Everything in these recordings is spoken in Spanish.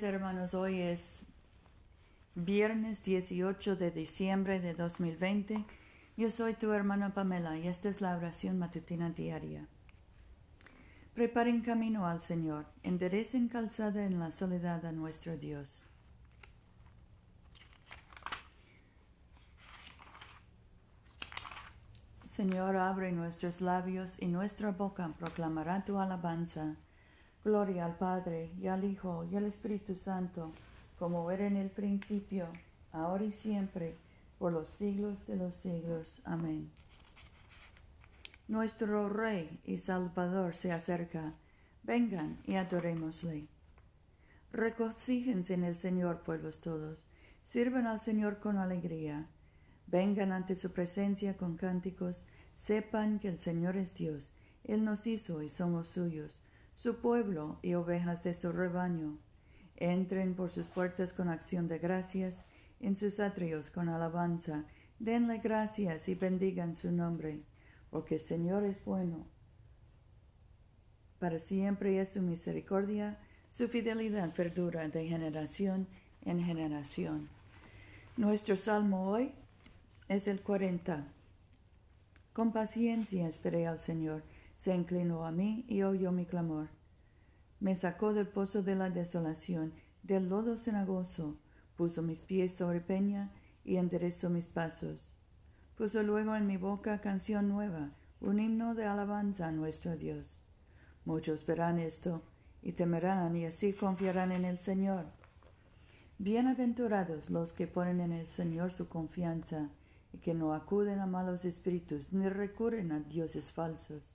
días, hermanos. Hoy es viernes 18 de diciembre de 2020. Yo soy tu hermana Pamela y esta es la oración matutina diaria. Preparen camino al Señor, enderecen calzada en la soledad a nuestro Dios. Señor, abre nuestros labios y nuestra boca proclamará tu alabanza. Gloria al Padre, y al Hijo, y al Espíritu Santo, como era en el principio, ahora y siempre, por los siglos de los siglos. Amén. Nuestro Rey y Salvador se acerca. Vengan y adorémosle. Recocíjense en el Señor, pueblos todos. Sirvan al Señor con alegría. Vengan ante su presencia con cánticos. Sepan que el Señor es Dios. Él nos hizo y somos suyos su pueblo y ovejas de su rebaño. Entren por sus puertas con acción de gracias, en sus atrios con alabanza, denle gracias y bendigan su nombre, porque el Señor es bueno. Para siempre es su misericordia, su fidelidad perdura de generación en generación. Nuestro salmo hoy es el 40. Con paciencia esperé al Señor se inclinó a mí y oyó mi clamor. Me sacó del pozo de la desolación, del lodo cenagoso, puso mis pies sobre peña y enderezó mis pasos. Puso luego en mi boca canción nueva, un himno de alabanza a nuestro Dios. Muchos verán esto y temerán y así confiarán en el Señor. Bienaventurados los que ponen en el Señor su confianza y que no acuden a malos espíritus ni recurren a dioses falsos.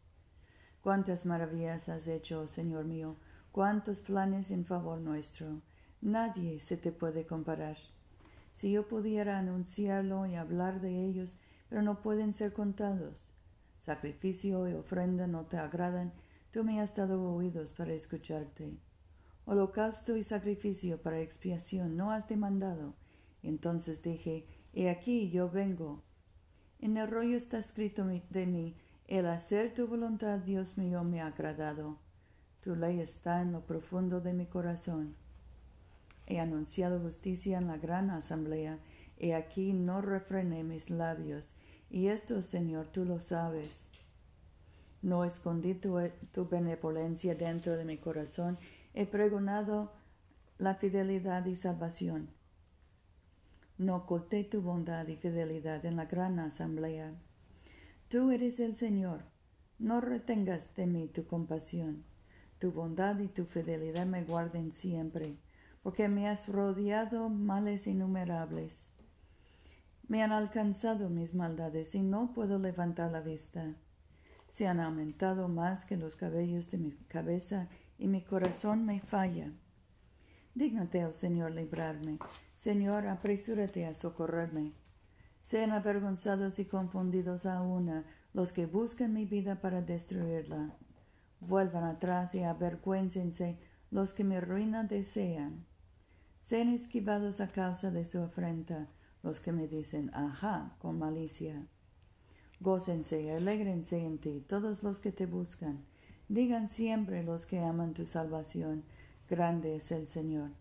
Cuántas maravillas has hecho, Señor mío, cuántos planes en favor nuestro. Nadie se te puede comparar. Si yo pudiera anunciarlo y hablar de ellos, pero no pueden ser contados. Sacrificio y ofrenda no te agradan, tú me has dado oídos para escucharte. Holocausto y sacrificio para expiación no has demandado. Entonces dije, He aquí yo vengo. En el rollo está escrito de mí, el hacer tu voluntad, Dios mío, me ha agradado. Tu ley está en lo profundo de mi corazón. He anunciado justicia en la gran asamblea, y aquí no refrené mis labios, y esto, Señor, tú lo sabes. No escondí tu, tu benevolencia dentro de mi corazón, he pregonado la fidelidad y salvación. No oculté tu bondad y fidelidad en la gran asamblea. Tú eres el Señor, no retengas de mí tu compasión. Tu bondad y tu fidelidad me guarden siempre, porque me has rodeado males innumerables. Me han alcanzado mis maldades y no puedo levantar la vista. Se han aumentado más que los cabellos de mi cabeza y mi corazón me falla. Dígnate, oh Señor, librarme. Señor, apresúrate a socorrerme. Sean avergonzados y confundidos a una los que buscan mi vida para destruirla. Vuelvan atrás y avergüéncense los que mi ruina desean. Sean esquivados a causa de su afrenta los que me dicen ajá con malicia. Gócense y alégrense en ti todos los que te buscan. Digan siempre los que aman tu salvación, grande es el Señor.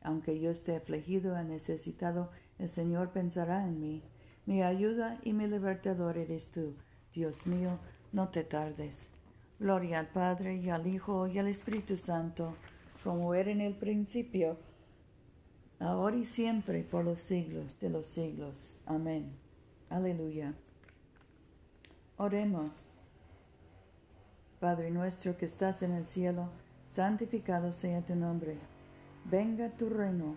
Aunque yo esté afligido y necesitado, el Señor pensará en mí. Mi ayuda y mi libertador eres tú. Dios mío, no te tardes. Gloria al Padre y al Hijo y al Espíritu Santo, como era en el principio, ahora y siempre, por los siglos de los siglos. Amén. Aleluya. Oremos. Padre nuestro que estás en el cielo, santificado sea tu nombre. Venga tu reino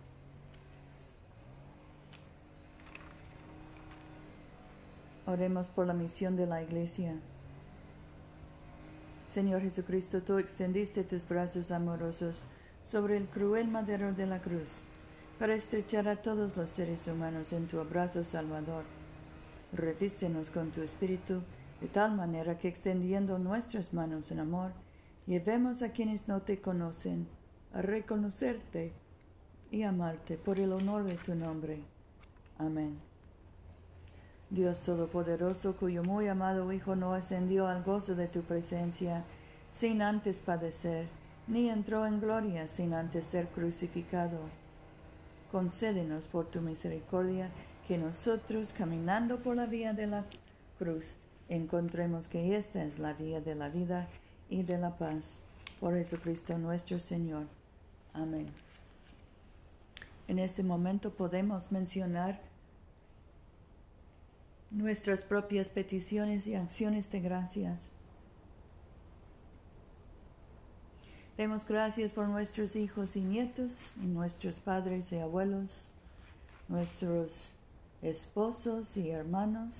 Oremos por la misión de la Iglesia. Señor Jesucristo, tú extendiste tus brazos amorosos sobre el cruel madero de la cruz para estrechar a todos los seres humanos en tu abrazo salvador Revístenos con tu espíritu, de tal manera que extendiendo nuestras manos en amor, llevemos a quienes no te conocen a reconocerte y amarte por el honor de tu nombre. Amén. Dios Todopoderoso, cuyo muy amado Hijo no ascendió al gozo de tu presencia sin antes padecer, ni entró en gloria sin antes ser crucificado. Concédenos por tu misericordia que nosotros, caminando por la vía de la cruz, encontremos que esta es la vía de la vida y de la paz. Por Jesucristo nuestro Señor. Amén. En este momento podemos mencionar nuestras propias peticiones y acciones de gracias. Demos gracias por nuestros hijos y nietos, y nuestros padres y abuelos, nuestros esposos y hermanos.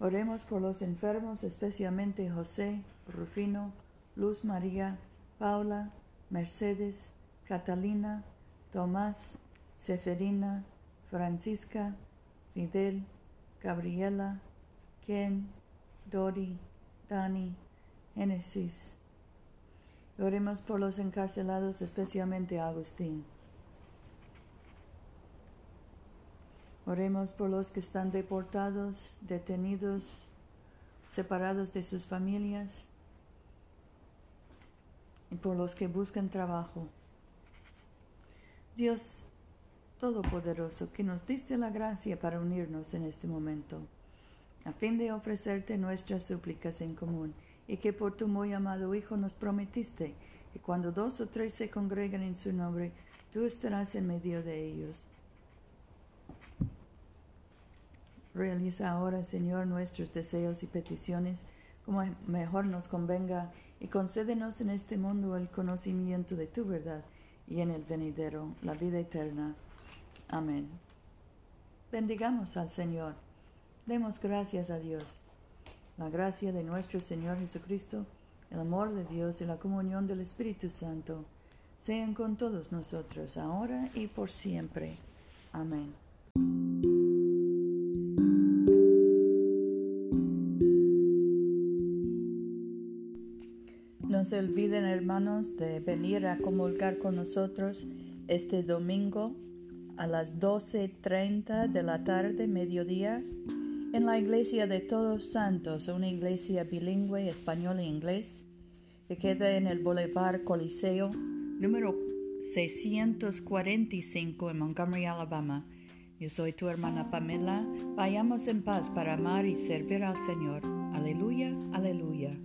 Oremos por los enfermos, especialmente José, Rufino, Luz María, Paula, Mercedes, Catalina, Tomás, Seferina, Francisca, Fidel, Gabriela, Ken, Dori, Dani, Genesis. Oremos por los encarcelados, especialmente Agustín. Oremos por los que están deportados, detenidos, separados de sus familias y por los que buscan trabajo. Dios Todopoderoso, que nos diste la gracia para unirnos en este momento, a fin de ofrecerte nuestras súplicas en común, y que por tu muy amado Hijo nos prometiste que cuando dos o tres se congregan en su nombre, tú estarás en medio de ellos. Realiza ahora, Señor, nuestros deseos y peticiones como mejor nos convenga y concédenos en este mundo el conocimiento de tu verdad y en el venidero la vida eterna. Amén. Bendigamos al Señor. Demos gracias a Dios. La gracia de nuestro Señor Jesucristo, el amor de Dios y la comunión del Espíritu Santo sean con todos nosotros, ahora y por siempre. Amén. No se olviden, hermanos, de venir a comulgar con nosotros este domingo a las 12.30 de la tarde, mediodía, en la iglesia de Todos Santos, una iglesia bilingüe español e inglés, que queda en el Boulevard Coliseo, número 645 en Montgomery, Alabama. Yo soy tu hermana Pamela. Vayamos en paz para amar y servir al Señor. Aleluya, aleluya.